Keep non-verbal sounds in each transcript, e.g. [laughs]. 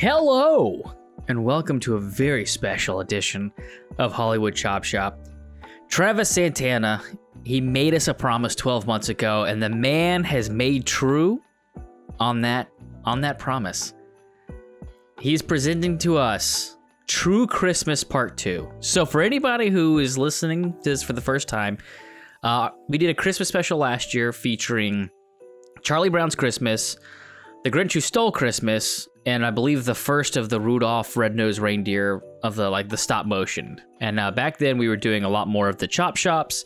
Hello, and welcome to a very special edition of Hollywood Chop Shop. Travis Santana, he made us a promise 12 months ago, and the man has made true on that on that promise. He's presenting to us True Christmas Part 2. So for anybody who is listening to this for the first time, uh, we did a Christmas special last year featuring Charlie Brown's Christmas, The Grinch Who Stole Christmas, and I believe the first of the Rudolph Red-Nosed Reindeer of the like the stop motion. And uh, back then we were doing a lot more of the chop shops.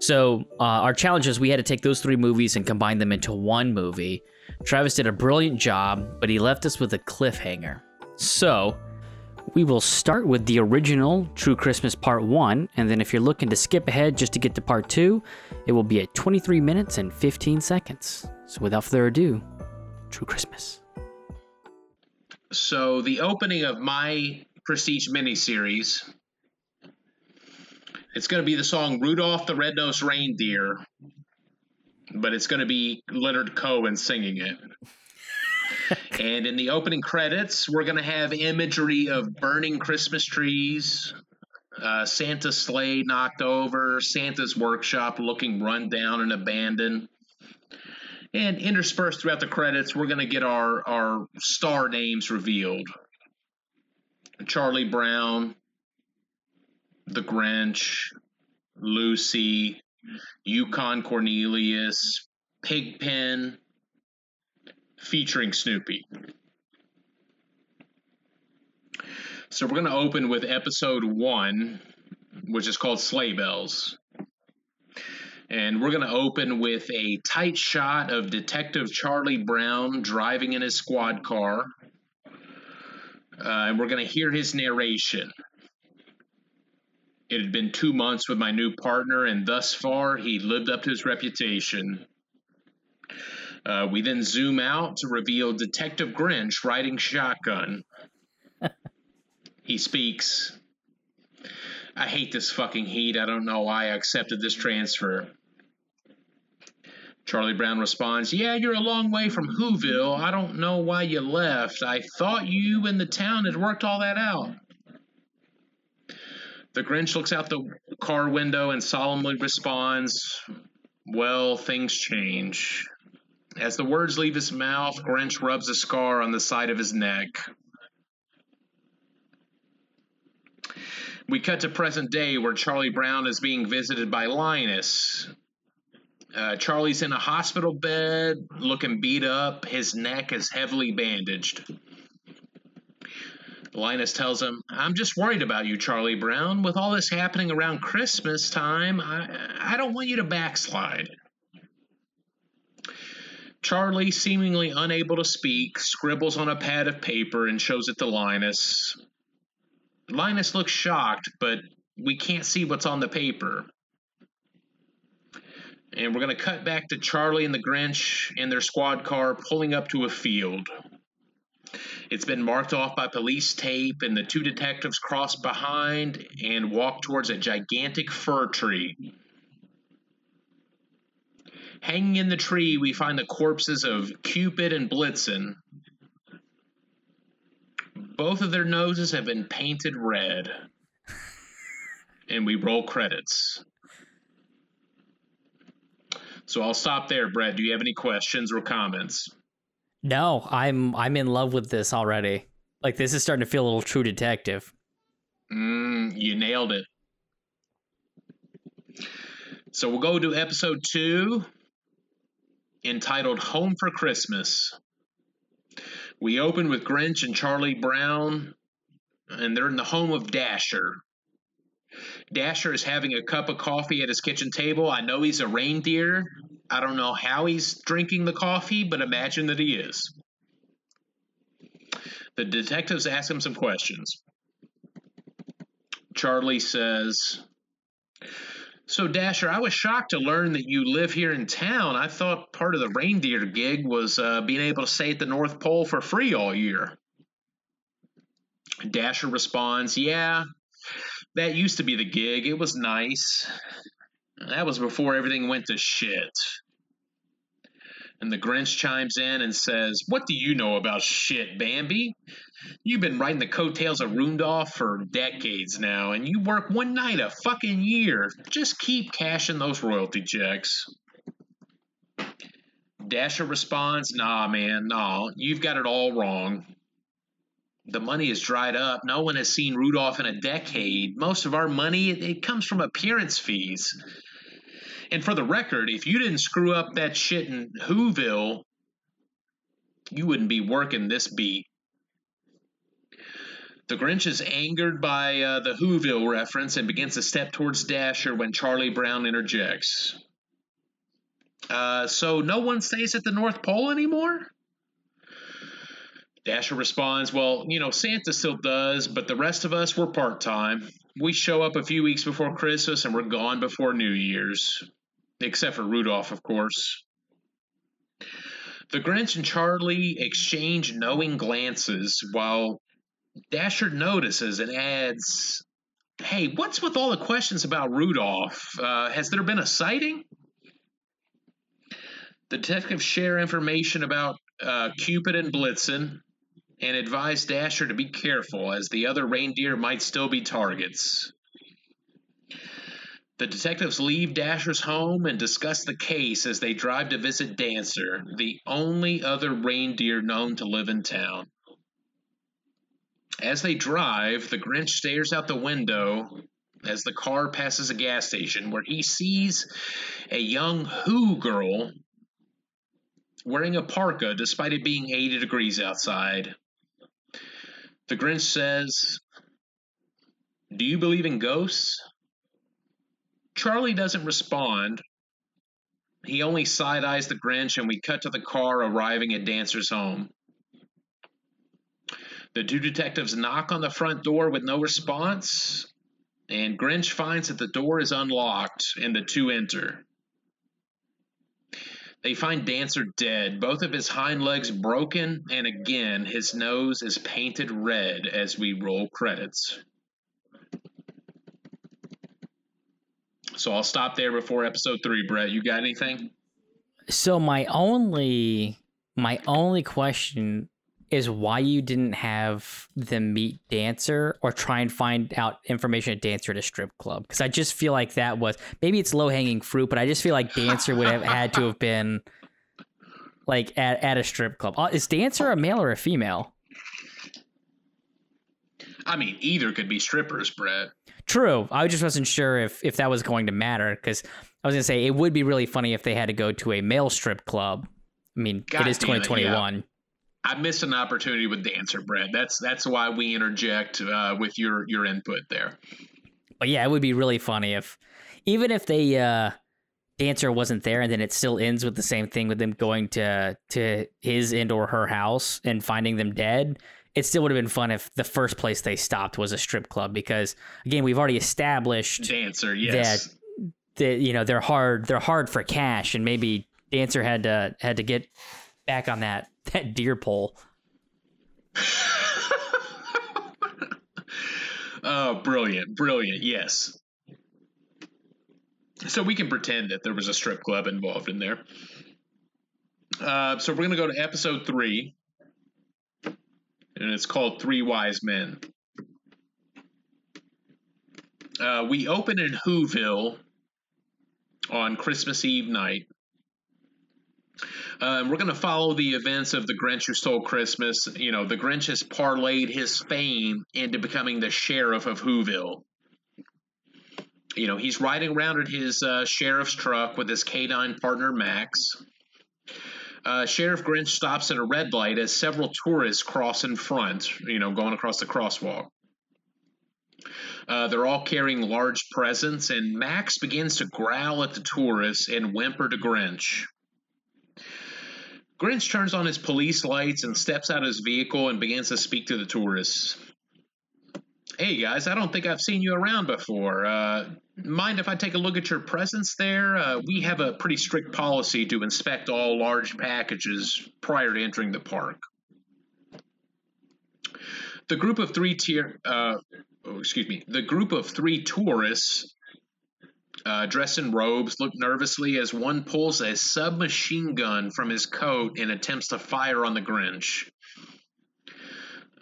So uh, our challenge is we had to take those three movies and combine them into one movie. Travis did a brilliant job, but he left us with a cliffhanger. So we will start with the original True Christmas Part 1, and then if you're looking to skip ahead just to get to Part 2, it will be at 23 minutes and 15 seconds. So without further ado, True Christmas. So the opening of my Prestige miniseries, it's going to be the song "Rudolph the Red-Nosed Reindeer," but it's going to be Leonard Cohen singing it. [laughs] and in the opening credits, we're going to have imagery of burning Christmas trees, uh, Santa's sleigh knocked over, Santa's workshop looking run down and abandoned. And interspersed throughout the credits, we're going to get our, our star names revealed Charlie Brown, The Grinch, Lucy, Yukon Cornelius, Pigpen, featuring Snoopy. So we're going to open with episode one, which is called Sleigh Bells. And we're going to open with a tight shot of Detective Charlie Brown driving in his squad car. Uh, and we're going to hear his narration. It had been two months with my new partner, and thus far he lived up to his reputation. Uh, we then zoom out to reveal Detective Grinch riding shotgun. [laughs] he speaks. I hate this fucking heat. I don't know why I accepted this transfer. Charlie Brown responds, Yeah, you're a long way from Whoville. I don't know why you left. I thought you and the town had worked all that out. The Grinch looks out the car window and solemnly responds, Well, things change. As the words leave his mouth, Grinch rubs a scar on the side of his neck. We cut to present day where Charlie Brown is being visited by Linus. Uh, Charlie's in a hospital bed, looking beat up. His neck is heavily bandaged. Linus tells him, I'm just worried about you, Charlie Brown. With all this happening around Christmas time, I, I don't want you to backslide. Charlie, seemingly unable to speak, scribbles on a pad of paper and shows it to Linus. Linus looks shocked, but we can't see what's on the paper. And we're going to cut back to Charlie and the Grinch in their squad car pulling up to a field. It's been marked off by police tape, and the two detectives cross behind and walk towards a gigantic fir tree. Hanging in the tree, we find the corpses of Cupid and Blitzen. Both of their noses have been painted red. And we roll credits. So I'll stop there, Brett. Do you have any questions or comments? No, I'm I'm in love with this already. Like this is starting to feel a little True Detective. Mm, you nailed it. So we'll go to episode two, entitled Home for Christmas. We open with Grinch and Charlie Brown, and they're in the home of Dasher. Dasher is having a cup of coffee at his kitchen table. I know he's a reindeer. I don't know how he's drinking the coffee, but imagine that he is. The detectives ask him some questions. Charlie says, So, Dasher, I was shocked to learn that you live here in town. I thought part of the reindeer gig was uh, being able to stay at the North Pole for free all year. Dasher responds, Yeah, that used to be the gig. It was nice. That was before everything went to shit. And the Grinch chimes in and says, What do you know about shit, Bambi? You've been riding the coattails of Rudolph for decades now, and you work one night a fucking year. Just keep cashing those royalty checks. Dasher responds, Nah, man, nah, you've got it all wrong. The money is dried up. No one has seen Rudolph in a decade. Most of our money, it, comes from appearance fees. And for the record, if you didn't screw up that shit in Whoville, you wouldn't be working this beat. The Grinch is angered by uh, the Whoville reference and begins to step towards Dasher when Charlie Brown interjects. Uh, so no one stays at the North Pole anymore? Dasher responds, Well, you know, Santa still does, but the rest of us, we're part time. We show up a few weeks before Christmas and we're gone before New Year's. Except for Rudolph, of course. The Grinch and Charlie exchange knowing glances while Dasher notices and adds, Hey, what's with all the questions about Rudolph? Uh, has there been a sighting? The detectives share information about uh, Cupid and Blitzen and advise Dasher to be careful as the other reindeer might still be targets. The detectives leave Dasher's home and discuss the case as they drive to visit Dancer, the only other reindeer known to live in town. As they drive, the Grinch stares out the window as the car passes a gas station where he sees a young Who girl wearing a parka despite it being 80 degrees outside. The Grinch says, Do you believe in ghosts? Charlie doesn't respond. He only side eyes the Grinch, and we cut to the car arriving at Dancer's home. The two detectives knock on the front door with no response, and Grinch finds that the door is unlocked, and the two enter. They find Dancer dead, both of his hind legs broken, and again, his nose is painted red as we roll credits. So I'll stop there before episode three, Brett. You got anything? So my only my only question is why you didn't have them meet Dancer or try and find out information at Dancer at a strip club. Because I just feel like that was maybe it's low hanging fruit, but I just feel like Dancer would have had to have been like at, at a strip club. Uh, is Dancer a male or a female? I mean, either could be strippers, Brett. True. I just wasn't sure if if that was going to matter because I was gonna say it would be really funny if they had to go to a male strip club. I mean, God it is 2021. It, yeah. I missed an opportunity with Dancer, Brett. That's that's why we interject uh, with your your input there. But yeah, it would be really funny if even if they uh, Dancer wasn't there, and then it still ends with the same thing with them going to to his and or her house and finding them dead it still would have been fun if the first place they stopped was a strip club because again we've already established dancer yes that, that you know they're hard they're hard for cash and maybe dancer had to had to get back on that [laughs] that deer pole [laughs] oh brilliant brilliant yes so we can pretend that there was a strip club involved in there uh, so we're going to go to episode three and it's called Three Wise Men. Uh, we open in Whoville on Christmas Eve night. Uh, we're going to follow the events of the Grinch Who Stole Christmas. You know, the Grinch has parlayed his fame into becoming the sheriff of Whoville. You know, he's riding around in his uh, sheriff's truck with his canine partner Max. Uh, Sheriff Grinch stops at a red light as several tourists cross in front, you know, going across the crosswalk. Uh, they're all carrying large presents, and Max begins to growl at the tourists and whimper to Grinch. Grinch turns on his police lights and steps out of his vehicle and begins to speak to the tourists. Hey guys, I don't think I've seen you around before. Uh, mind if I take a look at your presents there? Uh, we have a pretty strict policy to inspect all large packages prior to entering the park. The group of three tier, uh, oh, excuse me, the group of three tourists uh, dressed in robes, look nervously as one pulls a submachine gun from his coat and attempts to fire on the Grinch.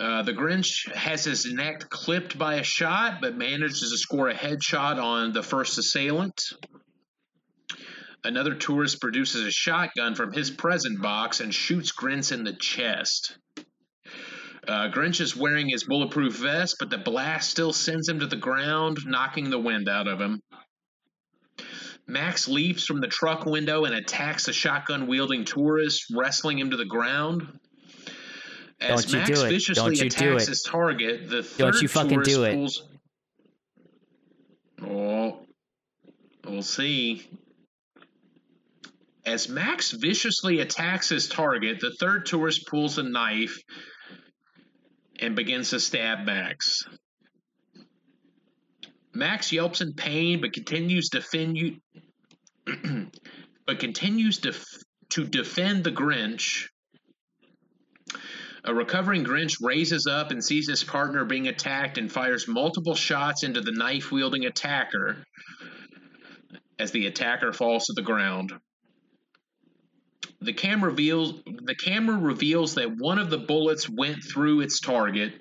Uh, the Grinch has his neck clipped by a shot, but manages to score a headshot on the first assailant. Another tourist produces a shotgun from his present box and shoots Grinch in the chest. Uh, Grinch is wearing his bulletproof vest, but the blast still sends him to the ground, knocking the wind out of him. Max leaps from the truck window and attacks the shotgun wielding tourist, wrestling him to the ground. As Don't you Max do it. viciously Don't you do it. his target, the Don't you fucking tourist do it. pulls. Oh, we'll see. As Max viciously attacks his target, the third tourist pulls a knife and begins to stab Max. Max yelps in pain, but continues to defend you, [clears throat] but continues to to defend the Grinch. A recovering Grinch raises up and sees his partner being attacked and fires multiple shots into the knife wielding attacker as the attacker falls to the ground. The camera reveals the camera reveals that one of the bullets went through its target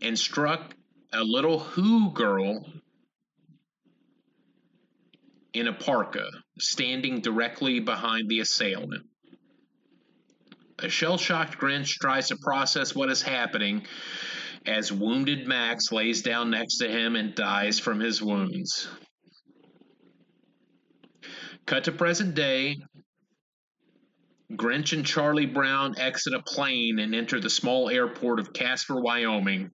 and struck a little Who girl in a parka standing directly behind the assailant. A shell shocked Grinch tries to process what is happening as wounded Max lays down next to him and dies from his wounds. Cut to present day. Grinch and Charlie Brown exit a plane and enter the small airport of Casper, Wyoming,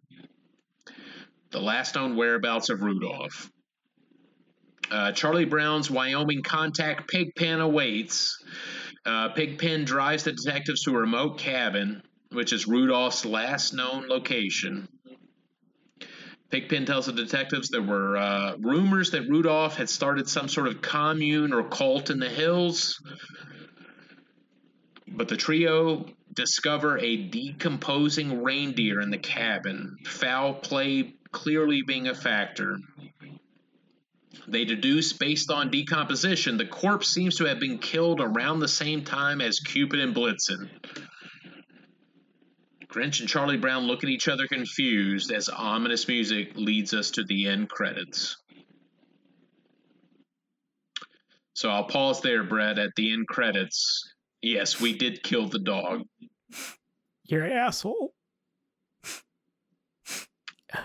the last known whereabouts of Rudolph. Uh, Charlie Brown's Wyoming contact Pigpen awaits. Uh, Pigpen drives the detectives to a remote cabin, which is Rudolph's last known location. Pigpen tells the detectives there were uh, rumors that Rudolph had started some sort of commune or cult in the hills, but the trio discover a decomposing reindeer in the cabin, foul play clearly being a factor. They deduce, based on decomposition, the corpse seems to have been killed around the same time as Cupid and Blitzen. Grinch and Charlie Brown look at each other confused as ominous music leads us to the end credits. So I'll pause there, Brett, at the end credits. Yes, we did kill the dog. You're an asshole.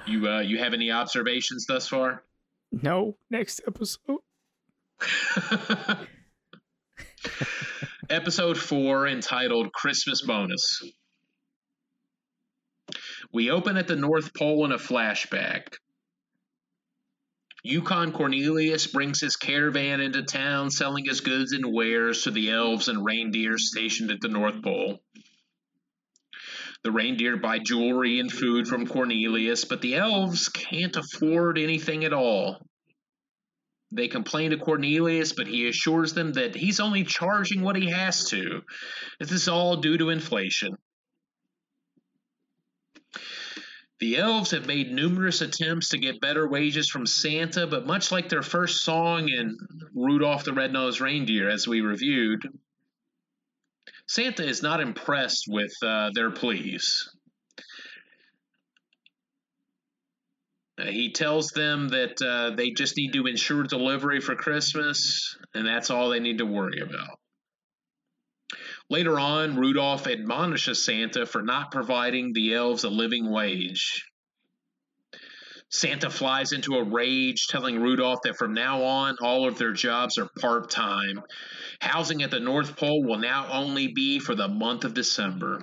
You uh, you have any observations thus far? No, next episode. [laughs] Episode 4 entitled Christmas Bonus. We open at the North Pole in a flashback. Yukon Cornelius brings his caravan into town, selling his goods and wares to the elves and reindeer stationed at the North Pole. The reindeer buy jewelry and food from Cornelius, but the elves can't afford anything at all. They complain to Cornelius, but he assures them that he's only charging what he has to. This is all due to inflation. The elves have made numerous attempts to get better wages from Santa, but much like their first song in Rudolph the Red-Nosed Reindeer, as we reviewed, Santa is not impressed with uh, their pleas. He tells them that uh, they just need to ensure delivery for Christmas, and that's all they need to worry about. Later on, Rudolph admonishes Santa for not providing the elves a living wage. Santa flies into a rage, telling Rudolph that from now on, all of their jobs are part time. Housing at the North Pole will now only be for the month of December.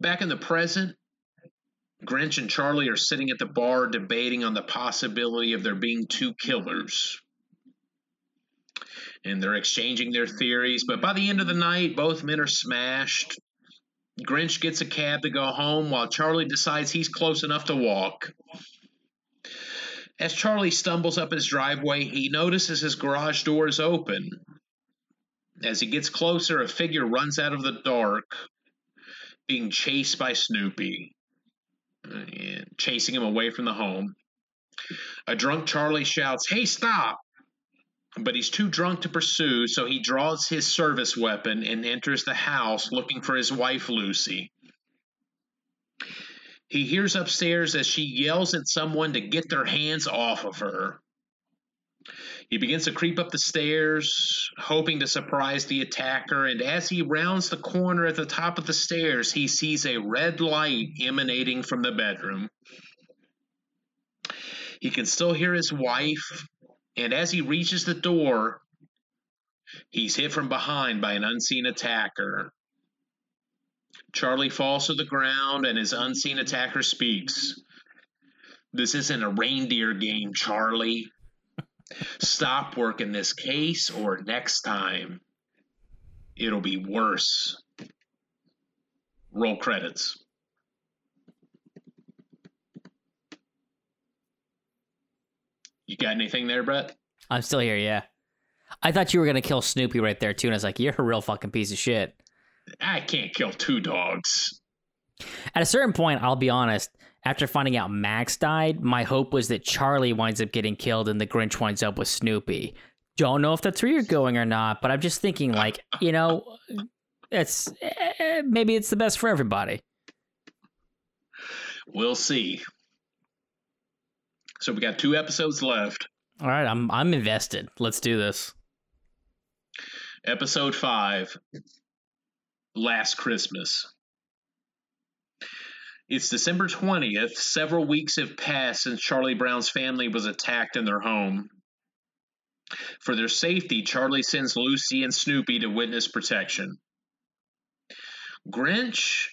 Back in the present, Grinch and Charlie are sitting at the bar debating on the possibility of there being two killers. And they're exchanging their theories, but by the end of the night, both men are smashed. Grinch gets a cab to go home while Charlie decides he's close enough to walk. As Charlie stumbles up his driveway, he notices his garage door is open. As he gets closer, a figure runs out of the dark, being chased by Snoopy, chasing him away from the home. A drunk Charlie shouts, Hey, stop! But he's too drunk to pursue, so he draws his service weapon and enters the house looking for his wife, Lucy. He hears upstairs as she yells at someone to get their hands off of her. He begins to creep up the stairs, hoping to surprise the attacker, and as he rounds the corner at the top of the stairs, he sees a red light emanating from the bedroom. He can still hear his wife, and as he reaches the door, he's hit from behind by an unseen attacker. Charlie falls to the ground, and his unseen attacker speaks. This isn't a reindeer game, Charlie. Stop working this case, or next time it'll be worse. Roll credits. You got anything there, Brett? I'm still here, yeah. I thought you were gonna kill Snoopy right there too, and I was like, "You're a real fucking piece of shit." I can't kill two dogs. At a certain point, I'll be honest. After finding out Max died, my hope was that Charlie winds up getting killed and the Grinch winds up with Snoopy. Don't know if that's where you're going or not, but I'm just thinking, like, [laughs] you know, it's eh, maybe it's the best for everybody. We'll see. So we got two episodes left. All right, I'm I'm invested. Let's do this. Episode five. Last Christmas. It's December 20th. Several weeks have passed since Charlie Brown's family was attacked in their home. For their safety, Charlie sends Lucy and Snoopy to witness protection. Grinch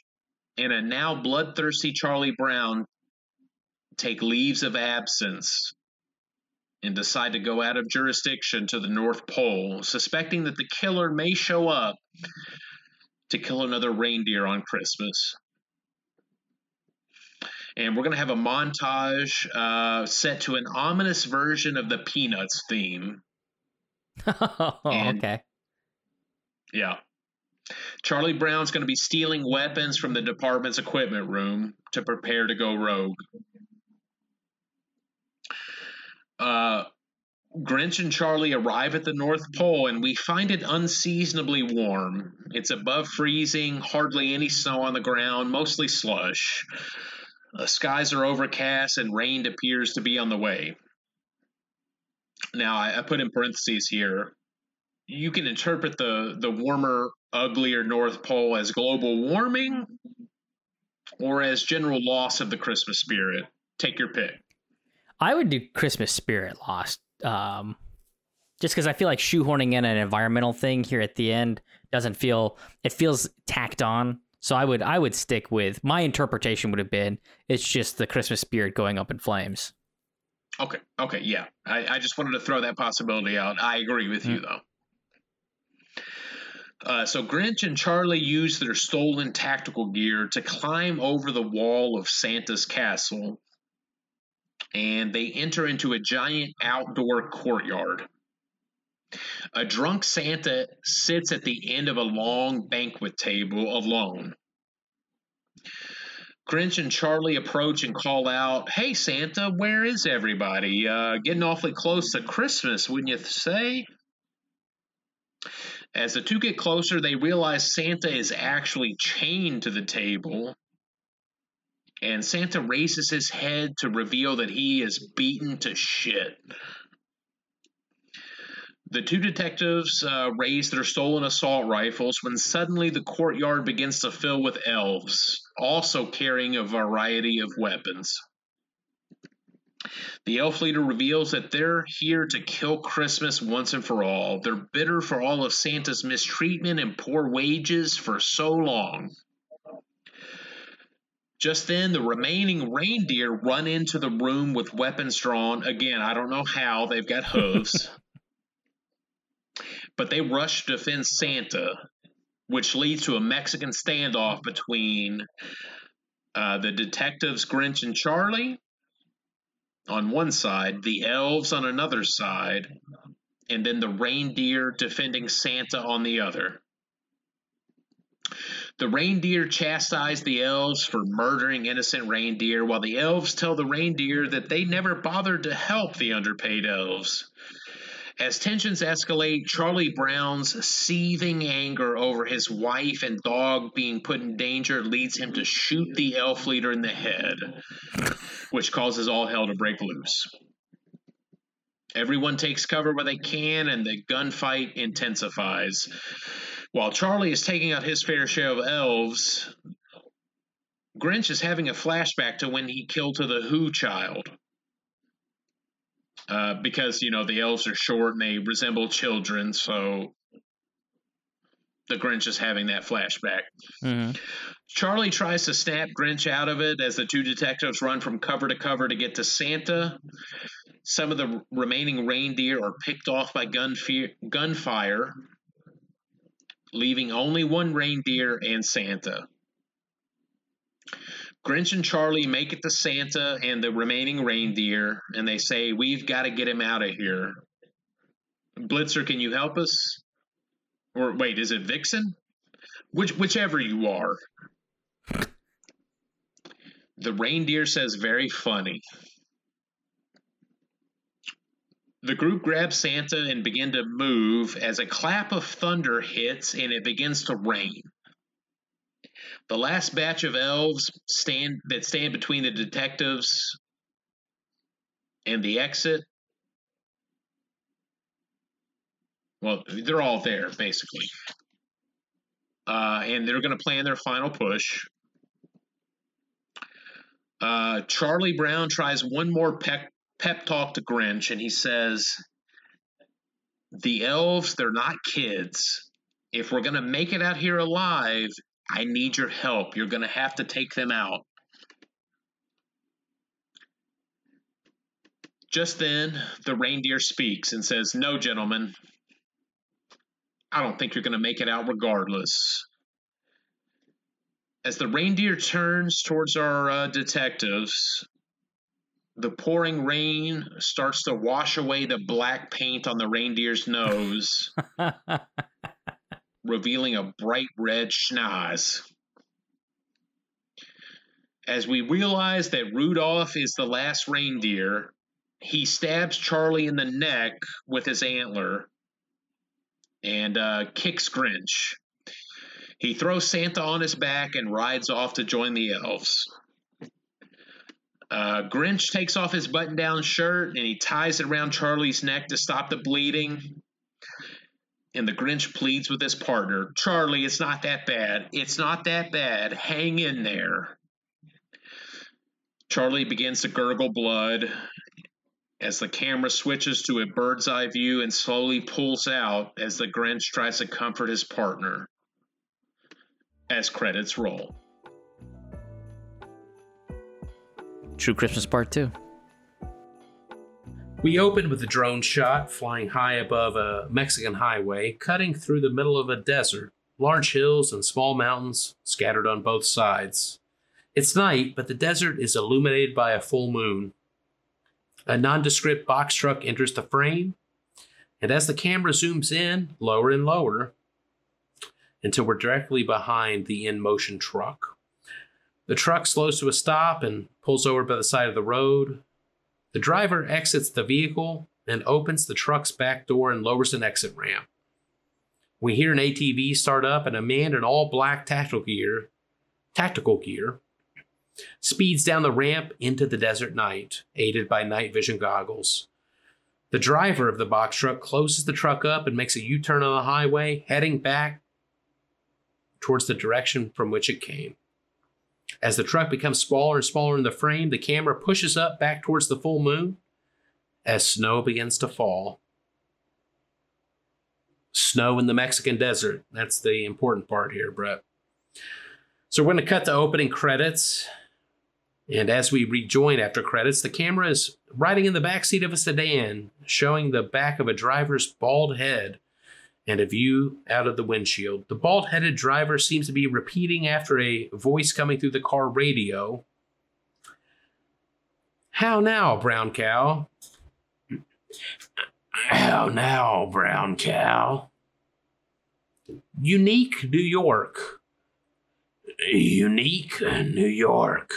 and a now bloodthirsty Charlie Brown take leaves of absence and decide to go out of jurisdiction to the North Pole, suspecting that the killer may show up to kill another reindeer on Christmas. And we're going to have a montage uh, set to an ominous version of the Peanuts theme. [laughs] And- okay. Yeah. Charlie Brown's going to be stealing weapons from the department's equipment room to prepare to go rogue. Uh, Grinch and Charlie arrive at the North Pole and we find it unseasonably warm. It's above freezing, hardly any snow on the ground, mostly slush. The skies are overcast and rain appears to be on the way. Now, I, I put in parentheses here you can interpret the the warmer, uglier North Pole as global warming or as general loss of the Christmas spirit. Take your pick. I would do Christmas Spirit Lost. Um, just because I feel like shoehorning in an environmental thing here at the end doesn't feel it feels tacked on. So I would I would stick with my interpretation would have been it's just the Christmas spirit going up in flames. Okay, okay, yeah. I, I just wanted to throw that possibility out. I agree with you though. Uh, so Grinch and Charlie use their stolen tactical gear to climb over the wall of Santa's castle, and they enter into a giant outdoor courtyard. A drunk Santa sits at the end of a long banquet table alone. Grinch and Charlie approach and call out, Hey Santa, where is everybody? Uh, getting awfully close to Christmas, wouldn't you say? As the two get closer, they realize Santa is actually chained to the table. And Santa raises his head to reveal that he is beaten to shit. The two detectives uh, raise their stolen assault rifles when suddenly the courtyard begins to fill with elves, also carrying a variety of weapons. The elf leader reveals that they're here to kill Christmas once and for all. They're bitter for all of Santa's mistreatment and poor wages for so long. Just then, the remaining reindeer run into the room with weapons drawn. Again, I don't know how, they've got hooves. [laughs] but they rush to defend Santa, which leads to a Mexican standoff between uh, the detectives Grinch and Charlie on one side, the elves on another side, and then the reindeer defending Santa on the other. The reindeer chastise the elves for murdering innocent reindeer, while the elves tell the reindeer that they never bothered to help the underpaid elves. As tensions escalate, Charlie Brown's seething anger over his wife and dog being put in danger leads him to shoot the elf leader in the head, which causes all hell to break loose. Everyone takes cover where they can, and the gunfight intensifies. While Charlie is taking out his fair share of elves, Grinch is having a flashback to when he killed to the Who child. Uh, because, you know, the elves are short and they resemble children, so the Grinch is having that flashback. Mm-hmm. Charlie tries to snap Grinch out of it as the two detectives run from cover to cover to get to Santa. Some of the remaining reindeer are picked off by gunfire, leaving only one reindeer and Santa. Grinch and Charlie make it to Santa and the remaining reindeer, and they say, We've got to get him out of here. Blitzer, can you help us? Or wait, is it Vixen? Which, whichever you are. The reindeer says, Very funny. The group grabs Santa and begin to move as a clap of thunder hits and it begins to rain. The last batch of elves stand that stand between the detectives and the exit. Well, they're all there basically, uh, and they're going to plan their final push. Uh, Charlie Brown tries one more peck pep talk to Grinch, and he says, The elves, they're not kids. If we're going to make it out here alive, I need your help. You're going to have to take them out. Just then, the reindeer speaks and says, No, gentlemen, I don't think you're going to make it out regardless. As the reindeer turns towards our uh, detectives, the pouring rain starts to wash away the black paint on the reindeer's nose, [laughs] revealing a bright red schnoz. As we realize that Rudolph is the last reindeer, he stabs Charlie in the neck with his antler and uh, kicks Grinch. He throws Santa on his back and rides off to join the elves. Uh, Grinch takes off his button down shirt and he ties it around Charlie's neck to stop the bleeding. And the Grinch pleads with his partner Charlie, it's not that bad. It's not that bad. Hang in there. Charlie begins to gurgle blood as the camera switches to a bird's eye view and slowly pulls out as the Grinch tries to comfort his partner. As credits roll. True Christmas Part 2. We open with a drone shot flying high above a Mexican highway, cutting through the middle of a desert, large hills and small mountains scattered on both sides. It's night, but the desert is illuminated by a full moon. A nondescript box truck enters the frame, and as the camera zooms in, lower and lower, until we're directly behind the in motion truck. The truck slows to a stop and pulls over by the side of the road. The driver exits the vehicle and opens the truck's back door and lowers an exit ramp. We hear an ATV start up and a man in all black tactical gear, tactical gear, speeds down the ramp into the desert night, aided by night vision goggles. The driver of the box truck closes the truck up and makes a U turn on the highway, heading back towards the direction from which it came. As the truck becomes smaller and smaller in the frame, the camera pushes up back towards the full moon as snow begins to fall. Snow in the Mexican desert. That's the important part here, Brett. So we're going to cut to opening credits. And as we rejoin after credits, the camera is riding in the back seat of a sedan, showing the back of a driver's bald head and a view out of the windshield. The bald headed driver seems to be repeating after a voice coming through the car radio. How now, brown cow? How now, brown cow? Unique New York. Unique New York.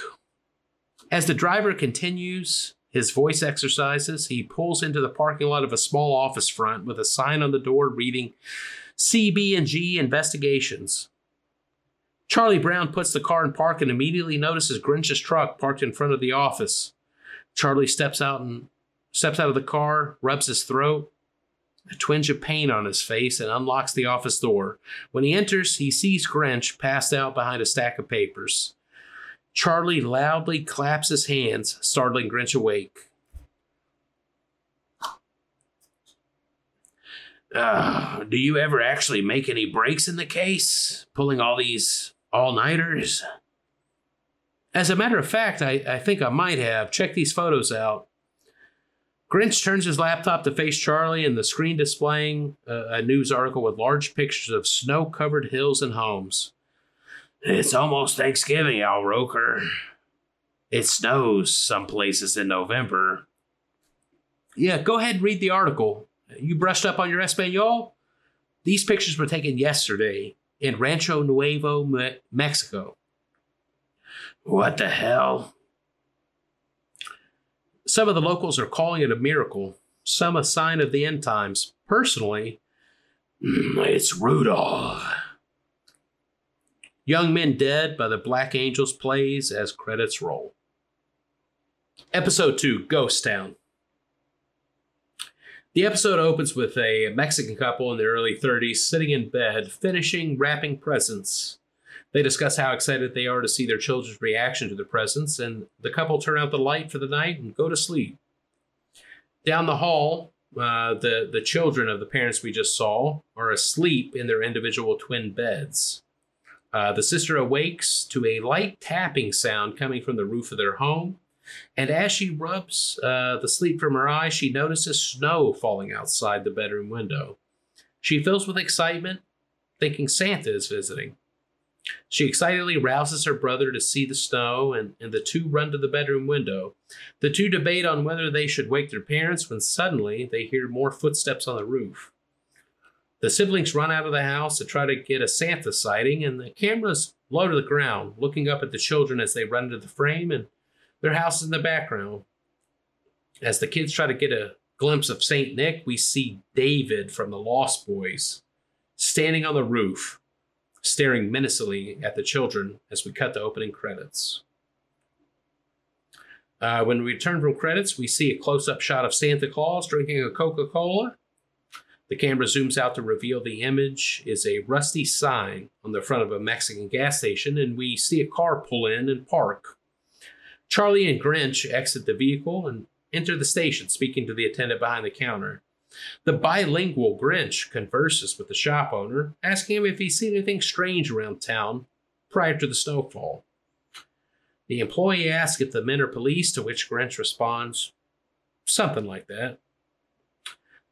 As the driver continues his voice exercises, he pulls into the parking lot of a small office front with a sign on the door reading CB&G Investigations. Charlie Brown puts the car in park and immediately notices Grinch's truck parked in front of the office. Charlie steps out and steps out of the car, rubs his throat, a twinge of pain on his face, and unlocks the office door. When he enters, he sees Grinch passed out behind a stack of papers. Charlie loudly claps his hands, startling Grinch awake. Uh, do you ever actually make any breaks in the case? Pulling all these all nighters? As a matter of fact, I, I think I might have. Check these photos out. Grinch turns his laptop to face Charlie and the screen displaying uh, a news article with large pictures of snow covered hills and homes. It's almost Thanksgiving, Al Roker. It snows some places in November. Yeah, go ahead and read the article. You brushed up on your Espanol? These pictures were taken yesterday in Rancho Nuevo, Me- Mexico. What the hell? Some of the locals are calling it a miracle, some a sign of the end times. Personally, [clears throat] it's Rudolph. Young Men Dead by the Black Angels plays as credits roll. Episode 2 Ghost Town. The episode opens with a Mexican couple in their early 30s sitting in bed, finishing wrapping presents. They discuss how excited they are to see their children's reaction to the presents, and the couple turn out the light for the night and go to sleep. Down the hall, uh, the, the children of the parents we just saw are asleep in their individual twin beds. Uh, the sister awakes to a light tapping sound coming from the roof of their home. And as she rubs uh, the sleep from her eyes, she notices snow falling outside the bedroom window. She fills with excitement, thinking Santa is visiting. She excitedly rouses her brother to see the snow, and, and the two run to the bedroom window. The two debate on whether they should wake their parents when suddenly they hear more footsteps on the roof. The siblings run out of the house to try to get a Santa sighting, and the camera's low to the ground, looking up at the children as they run into the frame, and their house in the background. As the kids try to get a glimpse of St. Nick, we see David from the Lost Boys standing on the roof, staring menacingly at the children as we cut the opening credits. Uh, when we return from credits, we see a close up shot of Santa Claus drinking a Coca Cola the camera zooms out to reveal the image is a rusty sign on the front of a Mexican gas station, and we see a car pull in and park. Charlie and Grinch exit the vehicle and enter the station, speaking to the attendant behind the counter. The bilingual Grinch converses with the shop owner, asking him if he's seen anything strange around town prior to the snowfall. The employee asks if the men are police, to which Grinch responds, something like that.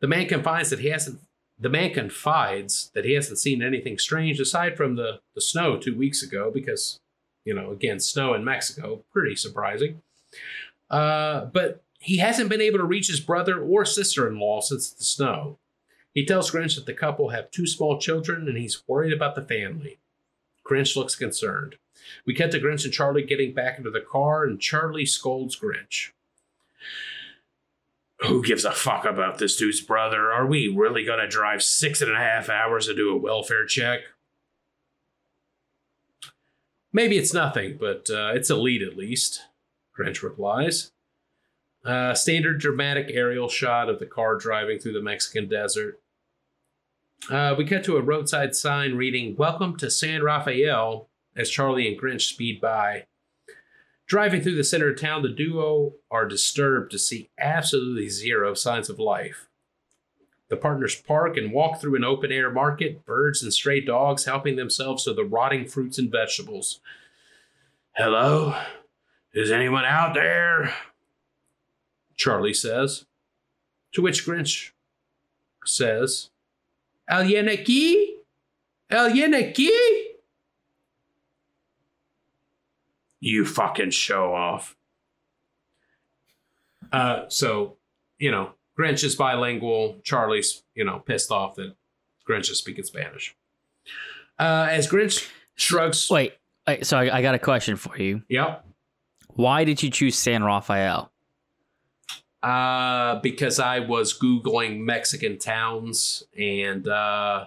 The man confides that he hasn't. The man confides that he hasn't seen anything strange aside from the, the snow two weeks ago, because, you know, again, snow in Mexico, pretty surprising. Uh, but he hasn't been able to reach his brother or sister in law since the snow. He tells Grinch that the couple have two small children and he's worried about the family. Grinch looks concerned. We cut to Grinch and Charlie getting back into the car, and Charlie scolds Grinch. Who gives a fuck about this dude's brother? Are we really going to drive six and a half hours to do a welfare check? Maybe it's nothing, but uh, it's a lead at least, Grinch replies. Uh, standard dramatic aerial shot of the car driving through the Mexican desert. Uh, we cut to a roadside sign reading, Welcome to San Rafael, as Charlie and Grinch speed by. Driving through the center of town, the duo are disturbed to see absolutely zero signs of life. The partners park and walk through an open air market, birds and stray dogs helping themselves to the rotting fruits and vegetables. Hello? Is anyone out there? Charlie says. To which Grinch says, Alguien aquí? Alguien aquí? You fucking show off. Uh, so, you know, Grinch is bilingual. Charlie's, you know, pissed off that Grinch is speaking Spanish. Uh, as Grinch shrugs. Wait, Hey, So I, I got a question for you. Yep. Why did you choose San Rafael? Uh, because I was Googling Mexican towns, and uh,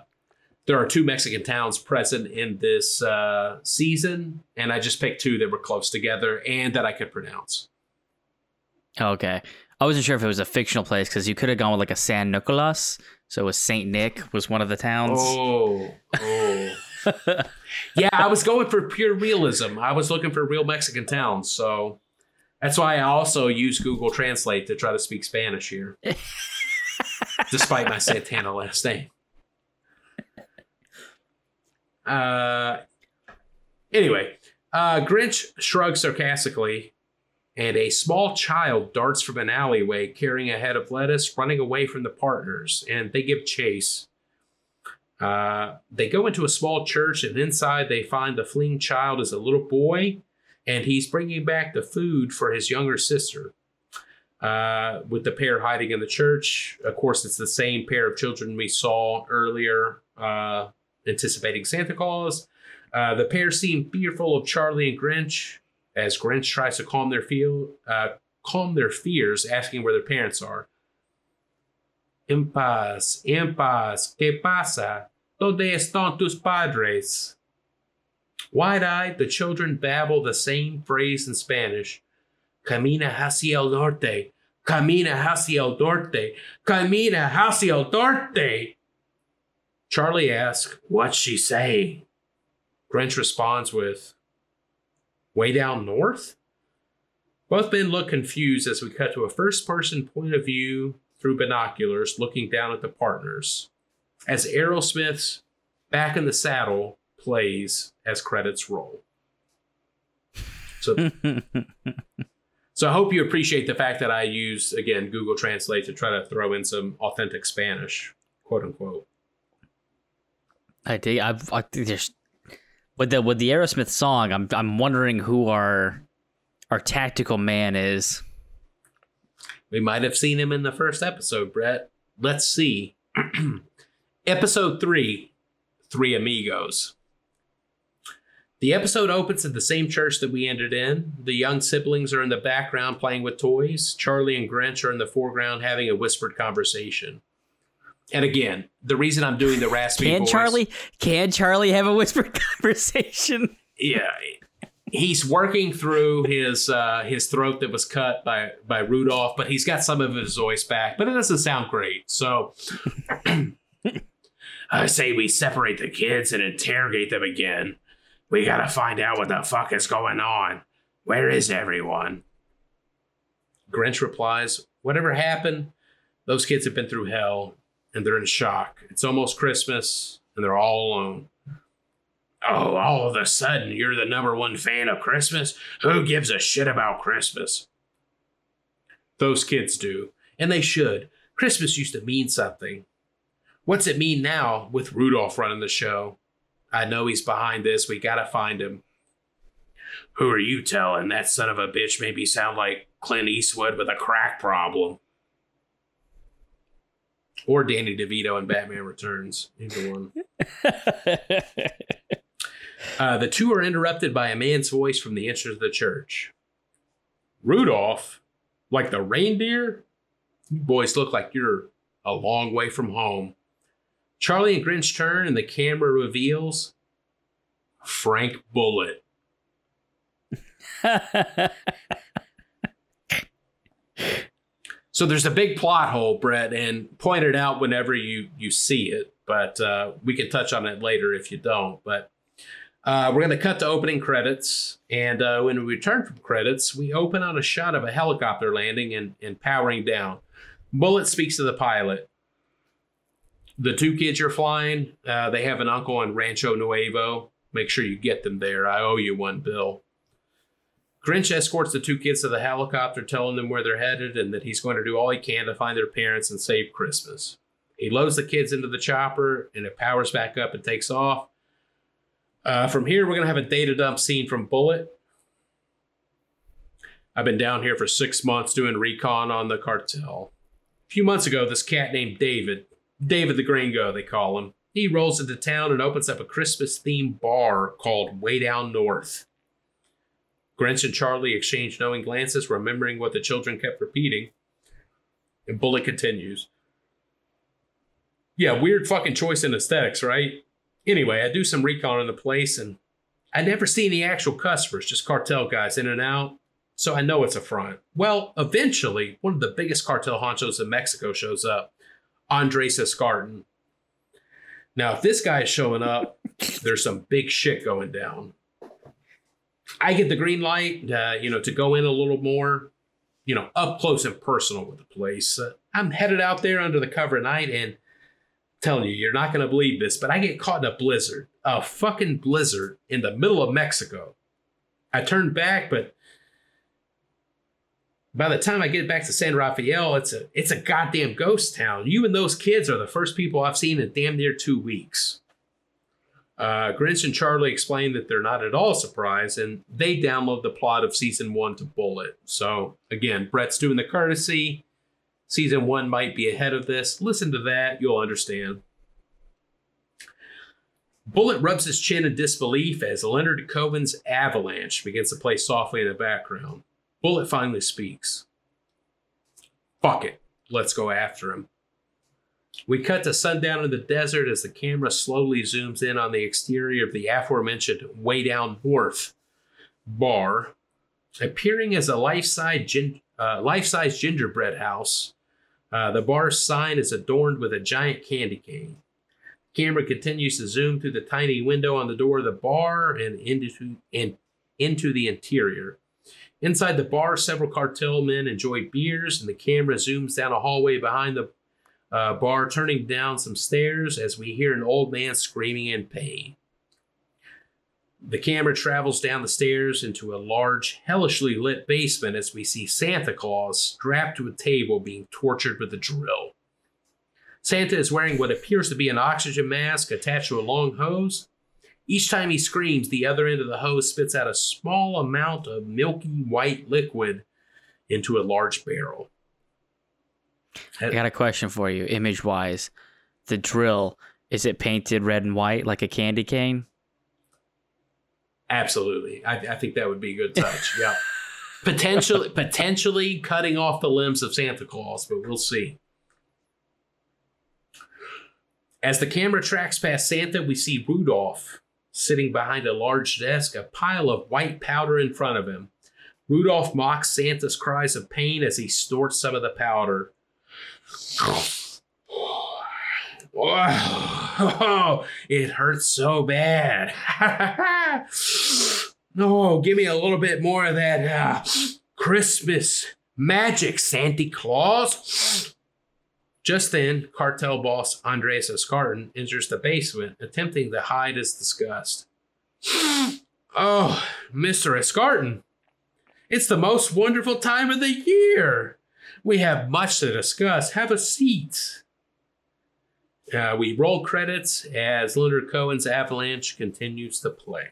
there are two Mexican towns present in this uh, season, and I just picked two that were close together and that I could pronounce. Okay. I wasn't sure if it was a fictional place because you could have gone with like a San Nicolas. So it was Saint Nick was one of the towns. Oh, oh. [laughs] yeah, I was going for pure realism. I was looking for real Mexican towns, so that's why I also use Google Translate to try to speak Spanish here, [laughs] despite my Santana last name. Uh, anyway, uh, Grinch shrugs sarcastically, and a small child darts from an alleyway carrying a head of lettuce, running away from the partners, and they give chase. Uh, they go into a small church, and inside they find the fleeing child is a little boy, and he's bringing back the food for his younger sister. Uh, with the pair hiding in the church, of course, it's the same pair of children we saw earlier, uh, anticipating Santa Claus. Uh, the pair seem fearful of Charlie and Grinch as Grinch tries to calm their feel, uh, calm their fears, asking where their parents are. ¿qué pasa? ¿Dónde están tus padres? Wide eyed, the children babble the same phrase in Spanish Camina hacia el norte, camina hacia el norte, camina hacia el norte. Charlie asks, What's she saying? Grinch responds with, Way down north? Both men look confused as we cut to a first person point of view through binoculars looking down at the partners. As Aerosmith's Back in the Saddle plays as credits roll. So, [laughs] so I hope you appreciate the fact that I use, again, Google Translate to try to throw in some authentic Spanish, quote unquote. I dig. I've I, just with the with the Aerosmith song. I'm I'm wondering who our our tactical man is. We might have seen him in the first episode, Brett. Let's see. [clears throat] episode three Three Amigos. The episode opens at the same church that we ended in. The young siblings are in the background playing with toys. Charlie and Grinch are in the foreground having a whispered conversation. And again, the reason I'm doing the raspy Can voice, Charlie? Can Charlie have a whispered [laughs] conversation? yeah, he's working through his uh, his throat that was cut by by Rudolph, but he's got some of his voice back, but it doesn't sound great. So [clears throat] I say we separate the kids and interrogate them again. We gotta find out what the fuck is going on. Where is everyone? Grinch replies, Whatever happened, those kids have been through hell and they're in shock. It's almost Christmas and they're all alone. Oh, all of a sudden, you're the number one fan of Christmas? Who gives a shit about Christmas? Those kids do, and they should. Christmas used to mean something. What's it mean now with Rudolph running the show? I know he's behind this. We gotta find him. Who are you telling? That son of a bitch made me sound like Clint Eastwood with a crack problem. Or Danny DeVito in Batman Returns. Either one. [laughs] Uh, the two are interrupted by a man's voice from the entrance of the church. Rudolph, like the reindeer? You boys look like you're a long way from home. Charlie and Grinch turn, and the camera reveals Frank Bullet. [laughs] So there's a big plot hole, Brett, and point it out whenever you you see it. But uh, we can touch on it later if you don't. But uh, we're going to cut to opening credits, and uh, when we return from credits, we open on a shot of a helicopter landing and, and powering down. Bullet speaks to the pilot. The two kids you're flying, uh, they have an uncle in Rancho Nuevo. Make sure you get them there. I owe you one, Bill. Grinch escorts the two kids to the helicopter, telling them where they're headed and that he's going to do all he can to find their parents and save Christmas. He loads the kids into the chopper and it powers back up and takes off. Uh, from here, we're going to have a data dump scene from Bullet. I've been down here for six months doing recon on the cartel. A few months ago, this cat named David, David the Gringo, they call him, he rolls into town and opens up a Christmas themed bar called Way Down North. Grinch and Charlie exchange knowing glances, remembering what the children kept repeating. And Bullet continues. Yeah, weird fucking choice in aesthetics, right? Anyway, I do some recon on the place and I never see any actual customers, just cartel guys in and out. So I know it's a front. Well, eventually, one of the biggest cartel honchos in Mexico shows up, Andres Escartin. Now, if this guy is showing up, [laughs] there's some big shit going down. I get the green light, uh, you know, to go in a little more, you know, up close and personal with the place. Uh, I'm headed out there under the cover of night and telling you, you're not going to believe this, but I get caught in a blizzard, a fucking blizzard in the middle of Mexico. I turn back, but by the time I get back to San Rafael, it's a it's a goddamn ghost town. You and those kids are the first people I've seen in damn near two weeks. Uh, Grinch and Charlie explain that they're not at all surprised, and they download the plot of season one to Bullet. So again, Brett's doing the courtesy. Season one might be ahead of this. Listen to that, you'll understand. Bullet rubs his chin in disbelief as Leonard Cohen's Avalanche begins to play softly in the background. Bullet finally speaks. Fuck it. Let's go after him. We cut to sundown in the desert as the camera slowly zooms in on the exterior of the aforementioned Way Down North bar, appearing as a life-size, gin- uh, life-size gingerbread house. Uh, the bar's sign is adorned with a giant candy cane. Camera continues to zoom through the tiny window on the door of the bar and into, and into the interior. Inside the bar, several cartel men enjoy beers, and the camera zooms down a hallway behind the uh, bar, turning down some stairs as we hear an old man screaming in pain. The camera travels down the stairs into a large, hellishly lit basement as we see Santa Claus strapped to a table being tortured with a drill. Santa is wearing what appears to be an oxygen mask attached to a long hose. Each time he screams, the other end of the hose spits out a small amount of milky white liquid into a large barrel. I got a question for you, image wise. The drill, is it painted red and white like a candy cane? Absolutely. I, I think that would be a good [laughs] touch. yeah. Potentially potentially cutting off the limbs of Santa Claus, but we'll see. As the camera tracks past Santa, we see Rudolph sitting behind a large desk, a pile of white powder in front of him. Rudolph mocks Santa's cries of pain as he snorts some of the powder. Oh, [sighs] it hurts so bad. [laughs] oh, give me a little bit more of that uh, Christmas magic, Santa Claus. Just then, cartel boss Andres Escartin enters the basement, attempting to hide his disgust. [sighs] oh, Mr. Escartin, it's the most wonderful time of the year. We have much to discuss. Have a seat. Uh, we roll credits as Leonard Cohen's Avalanche continues to play.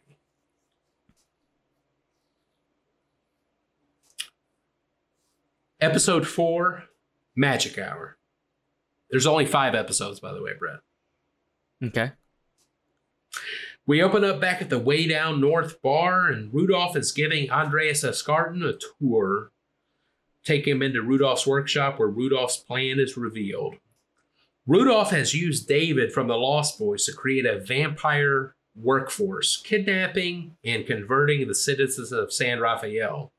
Episode 4 Magic Hour. There's only five episodes, by the way, Brett. Okay. We open up back at the Way Down North bar, and Rudolph is giving Andreas Escartin a tour. Take him into Rudolph's workshop where Rudolph's plan is revealed. Rudolph has used David from the Lost Boys to create a vampire workforce, kidnapping and converting the citizens of San Rafael.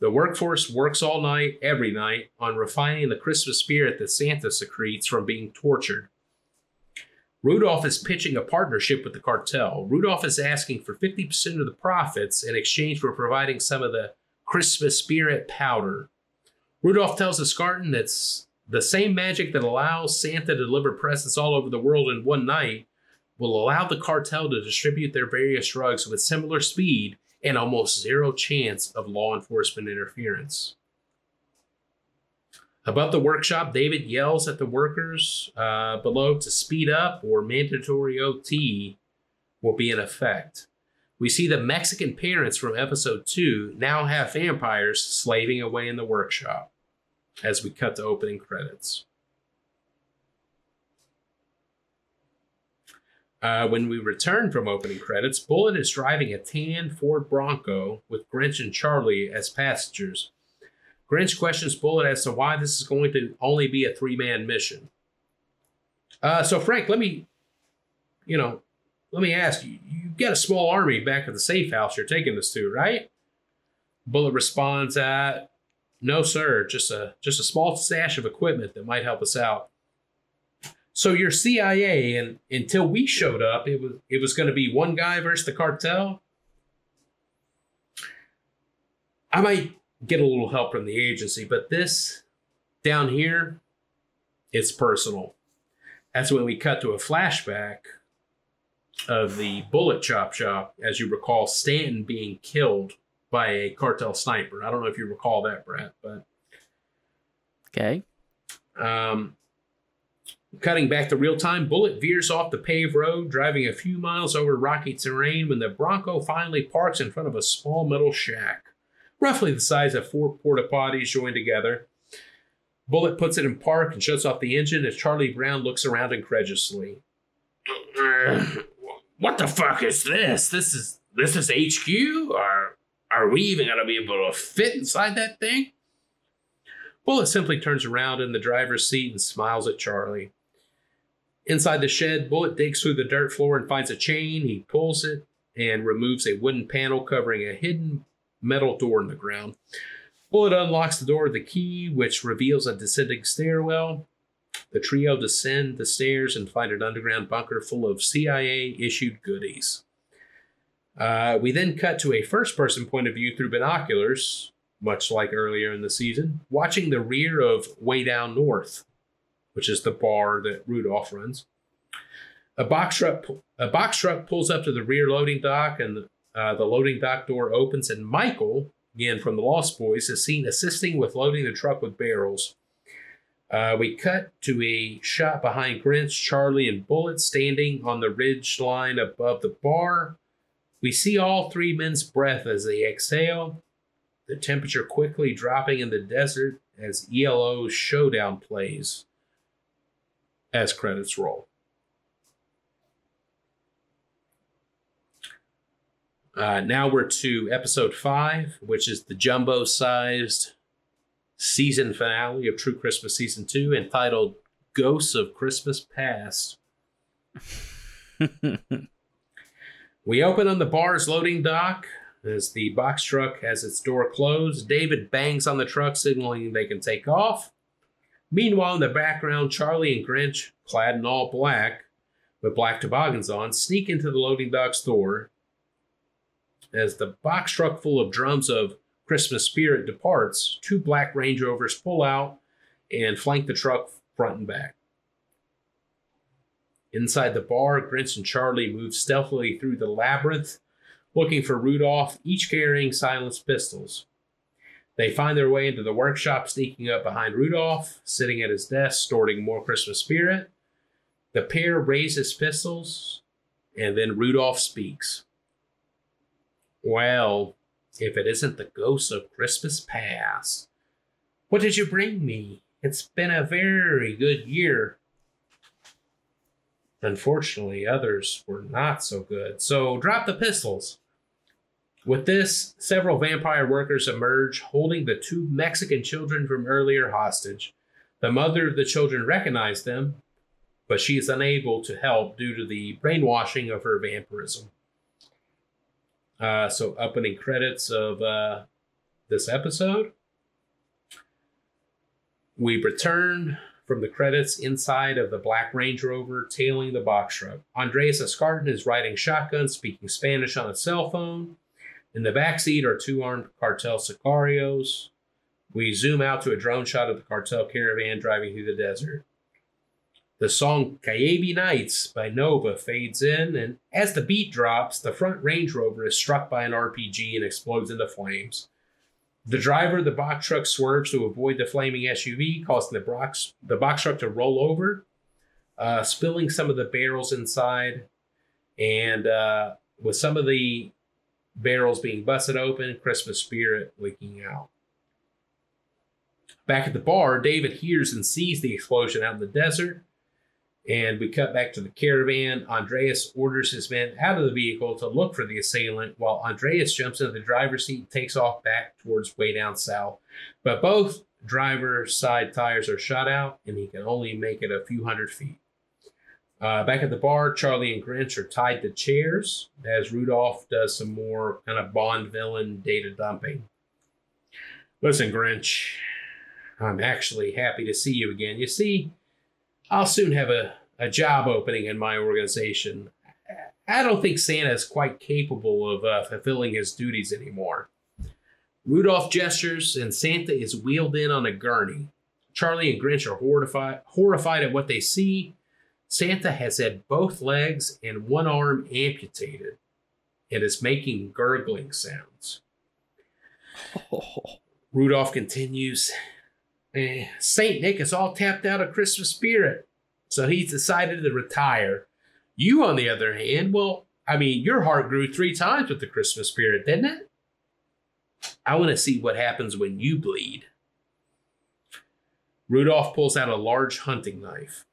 The workforce works all night, every night, on refining the Christmas spirit that Santa secretes from being tortured. Rudolph is pitching a partnership with the cartel. Rudolph is asking for 50% of the profits in exchange for providing some of the Christmas spirit powder. Rudolph tells Escartin that's the same magic that allows Santa to deliver presents all over the world in one night will allow the cartel to distribute their various drugs with similar speed and almost zero chance of law enforcement interference. Above the workshop, David yells at the workers uh, below to speed up or mandatory OT will be in effect. We see the Mexican parents from episode 2 now have vampires slaving away in the workshop as we cut to opening credits. Uh, when we return from opening credits, Bullet is driving a tan Ford Bronco with Grinch and Charlie as passengers. Grinch questions Bullet as to why this is going to only be a three man mission. Uh, so, Frank, let me, you know, let me ask you you've got a small army back at the safe house you're taking this to, right? Bullet responds that, no, sir, just a just a small stash of equipment that might help us out. So you're CIA, and until we showed up, it was it was going to be one guy versus the cartel. I might get a little help from the agency, but this down here, it's personal. That's when we cut to a flashback of the bullet chop shop, as you recall, Stanton being killed by a cartel sniper. I don't know if you recall that, Brett, but Okay. um, cutting back to real time, Bullet veers off the paved road, driving a few miles over rocky terrain when the Bronco finally parks in front of a small metal shack, roughly the size of four porta potties joined together. Bullet puts it in park and shuts off the engine as Charlie Brown looks around incredulously. [clears throat] What the fuck is this? This is this is HQ? Are are we even gonna be able to fit inside that thing? Bullet simply turns around in the driver's seat and smiles at Charlie. Inside the shed, Bullet digs through the dirt floor and finds a chain. He pulls it and removes a wooden panel covering a hidden metal door in the ground. Bullet unlocks the door with the key, which reveals a descending stairwell. The trio descend the stairs and find an underground bunker full of CIA issued goodies. Uh, we then cut to a first person point of view through binoculars, much like earlier in the season, watching the rear of Way Down North, which is the bar that Rudolph runs. A box truck, a box truck pulls up to the rear loading dock, and the, uh, the loading dock door opens, and Michael, again from the Lost Boys, is seen assisting with loading the truck with barrels. Uh, we cut to a shot behind Grinch, Charlie, and Bullet standing on the ridge line above the bar. We see all three men's breath as they exhale, the temperature quickly dropping in the desert as ELO's showdown plays as credits roll. Uh, now we're to episode five, which is the jumbo sized season finale of True Christmas Season 2, entitled Ghosts of Christmas Past. [laughs] We open on the bar's loading dock as the box truck has its door closed. David bangs on the truck, signaling they can take off. Meanwhile, in the background, Charlie and Grinch, clad in all black, with black toboggans on, sneak into the loading dock's door. As the box truck full of drums of Christmas spirit departs, two black Range Rovers pull out and flank the truck front and back. Inside the bar, Grinch and Charlie move stealthily through the labyrinth, looking for Rudolph, each carrying silenced pistols. They find their way into the workshop, sneaking up behind Rudolph, sitting at his desk, storing more Christmas spirit. The pair raise his pistols, and then Rudolph speaks. Well, if it isn't the ghost of Christmas past, what did you bring me? It's been a very good year. Unfortunately, others were not so good, so drop the pistols. With this, several vampire workers emerge holding the two Mexican children from earlier hostage. The mother of the children recognized them, but she is unable to help due to the brainwashing of her vampirism. Uh, so, opening credits of uh, this episode. We return from the credits inside of the black Range Rover tailing the box truck. Andreas Escartin is riding shotgun, speaking Spanish on a cell phone. In the back seat are two armed cartel sicarios. We zoom out to a drone shot of the cartel caravan driving through the desert. The song Cayebe Nights by Nova fades in, and as the beat drops, the front Range Rover is struck by an RPG and explodes into flames. The driver of the box truck swerves to avoid the flaming SUV, causing the box, the box truck to roll over, uh, spilling some of the barrels inside. And uh, with some of the barrels being busted open, Christmas spirit leaking out. Back at the bar, David hears and sees the explosion out in the desert. And we cut back to the caravan. Andreas orders his men out of the vehicle to look for the assailant, while Andreas jumps into the driver's seat and takes off back towards way down south. But both driver's side tires are shot out, and he can only make it a few hundred feet. Uh, back at the bar, Charlie and Grinch are tied to chairs as Rudolph does some more kind of Bond villain data dumping. Listen, Grinch, I'm actually happy to see you again. You see, I'll soon have a, a job opening in my organization. I don't think Santa is quite capable of uh, fulfilling his duties anymore. Rudolph gestures, and Santa is wheeled in on a gurney. Charlie and Grinch are horrified, horrified at what they see Santa has had both legs and one arm amputated and is making gurgling sounds. [laughs] Rudolph continues eh, St. Nick is all tapped out of Christmas spirit, so he's decided to retire. You, on the other hand, well, I mean, your heart grew three times with the Christmas spirit, didn't it? I want to see what happens when you bleed. Rudolph pulls out a large hunting knife.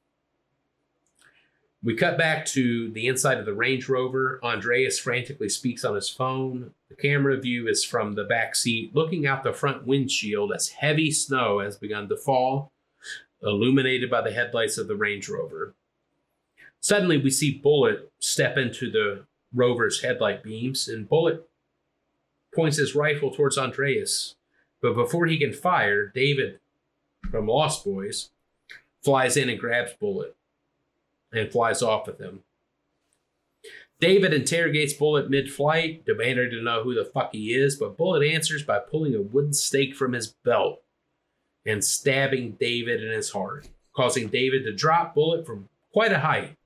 We cut back to the inside of the Range Rover. Andreas frantically speaks on his phone. The camera view is from the back seat, looking out the front windshield as heavy snow has begun to fall, illuminated by the headlights of the Range Rover. Suddenly, we see Bullet step into the Rover's headlight beams, and Bullet points his rifle towards Andreas. But before he can fire, David from Lost Boys flies in and grabs Bullet and flies off with him. David interrogates Bullet mid flight, demanding to know who the fuck he is, but Bullet answers by pulling a wooden stake from his belt and stabbing David in his heart, causing David to drop Bullet from quite a height.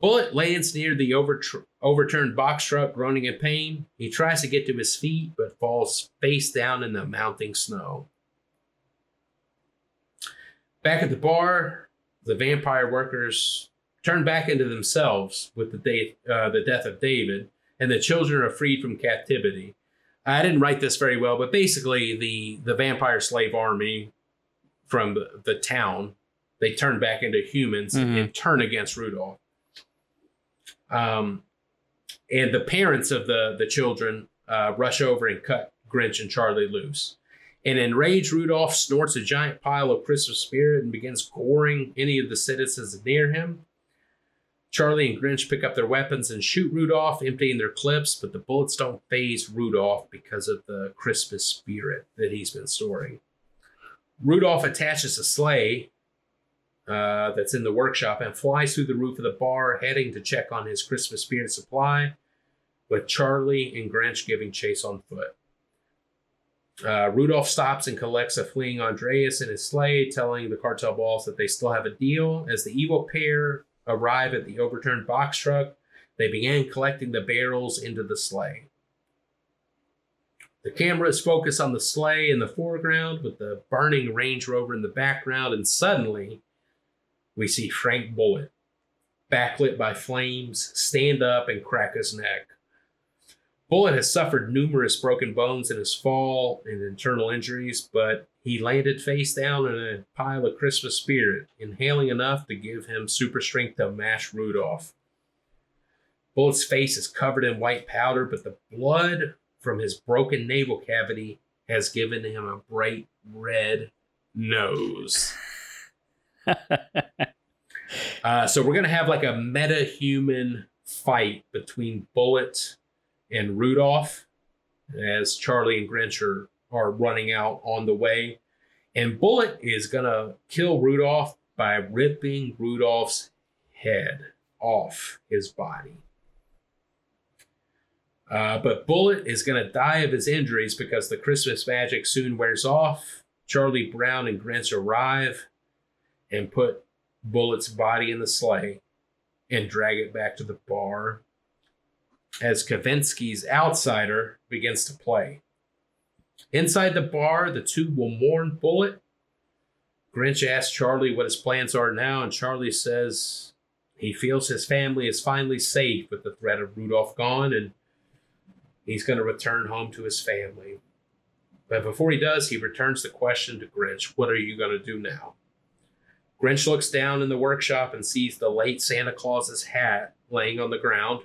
Bullet lands near the overtr- overturned box truck, groaning in pain. He tries to get to his feet, but falls face down in the mounting snow. Back at the bar, the vampire workers turn back into themselves with the, day, uh, the death of David, and the children are freed from captivity. I didn't write this very well, but basically, the, the vampire slave army from the, the town they turn back into humans Mhm. and turn against Rudolph. Um, and the parents of the the children uh, rush over and cut Grinch and Charlie loose. And enraged Rudolph snorts a giant pile of Christmas spirit and begins goring any of the citizens near him. Charlie and Grinch pick up their weapons and shoot Rudolph, emptying their clips, but the bullets don't faze Rudolph because of the Christmas spirit that he's been storing. Rudolph attaches a sleigh uh, that's in the workshop and flies through the roof of the bar, heading to check on his Christmas spirit supply, with Charlie and Grinch giving chase on foot. Uh, Rudolph stops and collects a fleeing Andreas in his sleigh, telling the cartel boss that they still have a deal. As the evil pair arrive at the overturned box truck, they began collecting the barrels into the sleigh. The camera is focused on the sleigh in the foreground with the burning Range Rover in the background, and suddenly we see Frank Bullet, backlit by flames, stand up and crack his neck. Bullet has suffered numerous broken bones in his fall and internal injuries, but he landed face down in a pile of Christmas spirit, inhaling enough to give him super strength to mash Rudolph. Bullet's face is covered in white powder, but the blood from his broken navel cavity has given him a bright red nose. [laughs] Uh, so we're gonna have like a meta-human fight between Bullet and Rudolph as Charlie and Grinch are, are running out on the way. And Bullet is gonna kill Rudolph by ripping Rudolph's head off his body. Uh, but Bullet is going to die of his injuries because the Christmas magic soon wears off. Charlie Brown and Grinch arrive and put Bullet's body in the sleigh and drag it back to the bar as Kavinsky's outsider begins to play. Inside the bar, the two will mourn Bullet. Grinch asks Charlie what his plans are now, and Charlie says he feels his family is finally safe with the threat of Rudolph gone and he's going to return home to his family. But before he does, he returns the question to Grinch What are you going to do now? Grinch looks down in the workshop and sees the late Santa Claus's hat laying on the ground,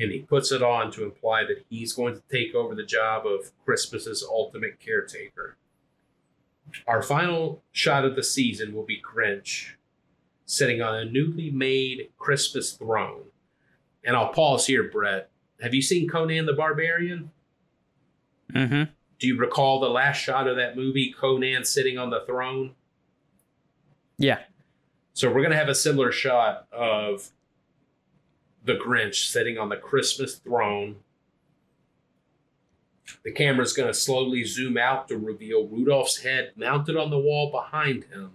and he puts it on to imply that he's going to take over the job of Christmas's ultimate caretaker. Our final shot of the season will be Grinch sitting on a newly made Christmas throne. And I'll pause here, Brett. Have you seen Conan the Barbarian? Mm-hmm. Do you recall the last shot of that movie, Conan sitting on the throne? Yeah. So we're going to have a similar shot of the Grinch sitting on the Christmas throne. The camera is going to slowly zoom out to reveal Rudolph's head mounted on the wall behind him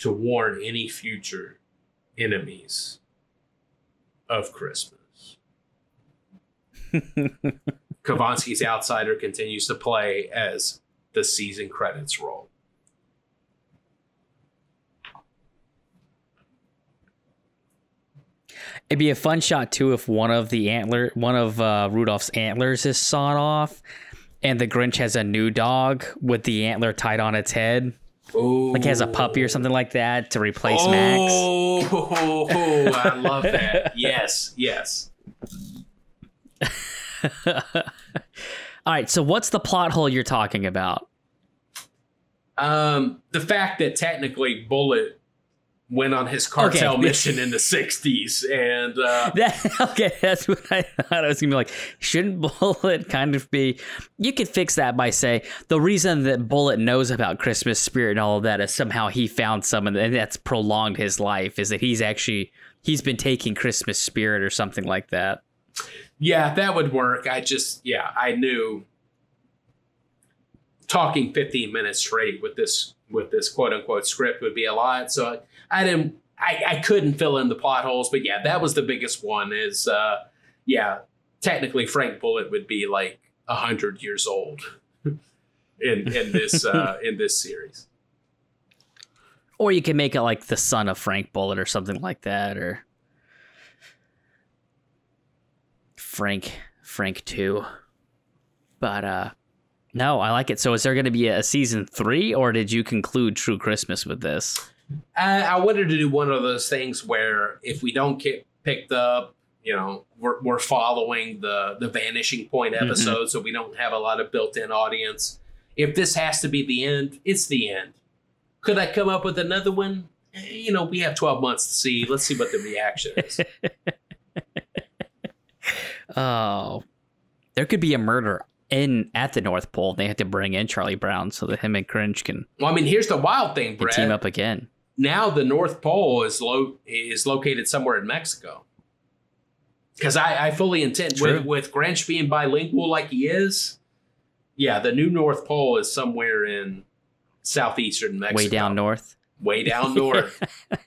to warn any future enemies of Christmas. [laughs] Kavinsky's Outsider continues to play as the season credits roll. It'd be a fun shot too if one of the antler, one of uh, Rudolph's antlers is sawed off, and the Grinch has a new dog with the antler tied on its head, Ooh. like he has a puppy or something like that to replace Max. Oh, [laughs] I love that. yes, yes. [laughs] All right, so what's the plot hole you're talking about? Um, the fact that technically Bullet went on his cartel Okay. mission in the '60s, and uh, [laughs] That, okay, that's what I thought. I was gonna be like, shouldn't [laughs] Bullet kind of be? You could fix that by say the reason that Bullet knows about Christmas spirit and all of that is somehow he found some, and that's prolonged his life. Is that he's actually he's been taking Christmas spirit or something like that. yeah, that would work. I just, yeah, I knew talking 15 minutes straight with this with this quote unquote script would be a lot. So I didn't, I, I couldn't fill in the plot holes. But yeah, that was the biggest one. Is uh, yeah, technically Frank Bullet would be like a hundred years old [laughs] in in this uh, [laughs] in this series. Or you can make it like the son of Frank Bullet or something like that, or Frank Frank Two. But uh no, I like it. So is there going to be a season three, or did you conclude True Christmas with this? I, I wanted to do one of those things where if we don't get picked up, you know, we're, we're following the the vanishing point episode, so we don't have a lot of built-in audience. If this has to be the end, it's the end. Could I come up with another one? Eh, You know, we have twelve months to see. Let's see what the reaction is. [laughs] Oh, there could be a murder in at the North Pole. They had to bring in Charlie Brown so that him and Grinch can, well, I mean, here's the wild thing, Brett. team up again. Now the North Pole is lo- is located somewhere in Mexico. Because I, I fully intend True. with with Grinch being bilingual like he is, yeah, the new North Pole is somewhere in southeastern Mexico, Way down north. way down north. [laughs]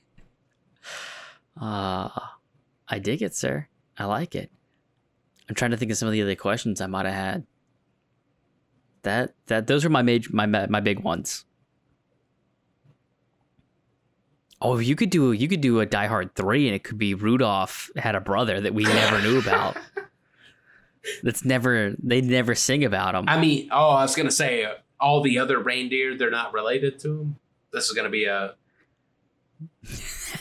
Ah, I dig it, sir. I like it. I'm trying to think of some of the other questions I might have had. That that those are my major my my big ones. Oh, you could do you could do a Die Hard three, and it could be Rudolph had a brother that we never knew about. [laughs] That's never they never sing about him. I mean, oh, I was gonna say uh, all the other reindeer they're not related to him. This is gonna be a [laughs]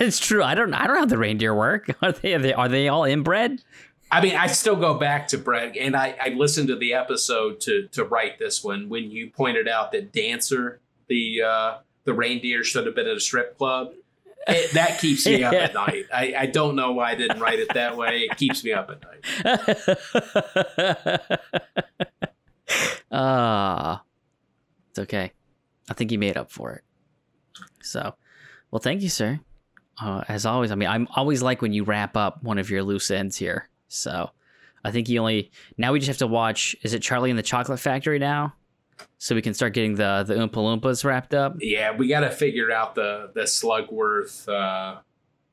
it's true. I don't I don't know how the reindeer work. [laughs] Are they are they, are they all inbred? I mean, I still go back to Brett, and I, I listened to the episode to to write this one when you pointed out that Dancer, the uh, the reindeer, should have been at a strip club. It, that keeps me up at [laughs] night. I, I don't know why I didn't write it that way. It keeps me up at night. [laughs] Ah, it's okay. I think you made up for it. So, well, thank you, sir. Uh, as always, I mean, I'm always like when you wrap up one of your loose ends here. So, I think you only now we just have to watch. Is it Charlie and the Chocolate Factory now? So we can start getting the the Oompa Loompas wrapped up. Yeah, we got to figure out the the Slugworth uh,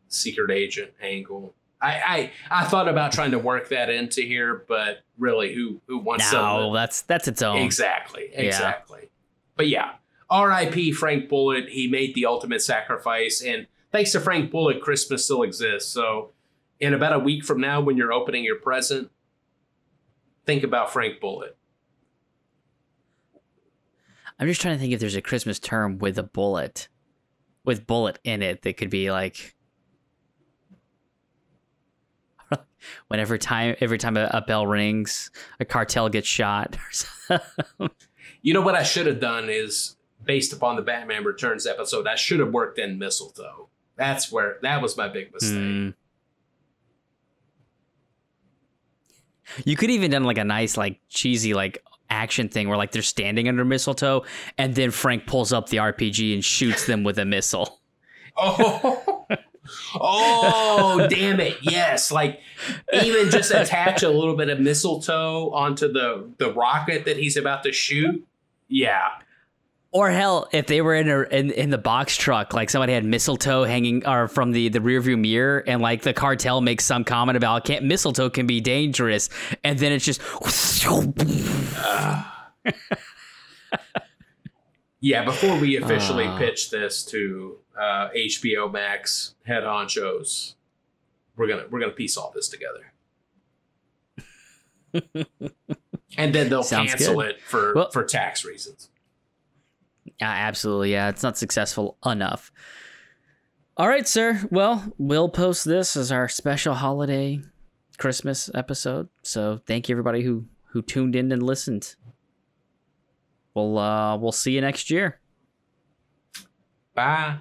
secret agent angle. I, I I thought about trying to work that into here, but really, who who wants No, to? that's that's its own. Exactly, exactly. But yeah, R.I.P. Frank Bullet. He made the ultimate sacrifice, and thanks to Frank Bullet, Christmas still exists. So, in about a week from now, when you're opening your present, think about Frank Bullet. I'm just trying to think if there's a Christmas term with a bullet. with bullet in it that could be like [laughs] whenever time every time a, a bell rings, a cartel gets shot. [laughs] You know what I should have done is based upon the Batman Returns episode, I should have worked in mistletoe. That's where that was my big mistake. Mm. You could even done like a nice like cheesy like action thing where like they're standing under mistletoe and then Frank pulls up the RPG and shoots them with a missile. [laughs] Oh, oh, damn it! Yes, like even just attach a little bit of mistletoe onto the the rocket that he's about to shoot. Yeah, Or hell, if they were in a, in in the box truck, like somebody had mistletoe hanging or from the the rearview mirror, and like the cartel makes some comment about can't mistletoe can be dangerous, and then it's just [laughs] yeah. Before we officially Ah. pitch this to uh, HBO Max head honchos, we're gonna we're gonna piece all this together. [laughs] and then they'll Sounds cancel good. it for Well- for tax reasons. Yeah, absolutely. Yeah, it's not successful enough. All right, sir. Well, we'll post this as our special holiday Christmas episode. So thank you everybody who who tuned in and listened. We'll uh we'll see you next year. Bye.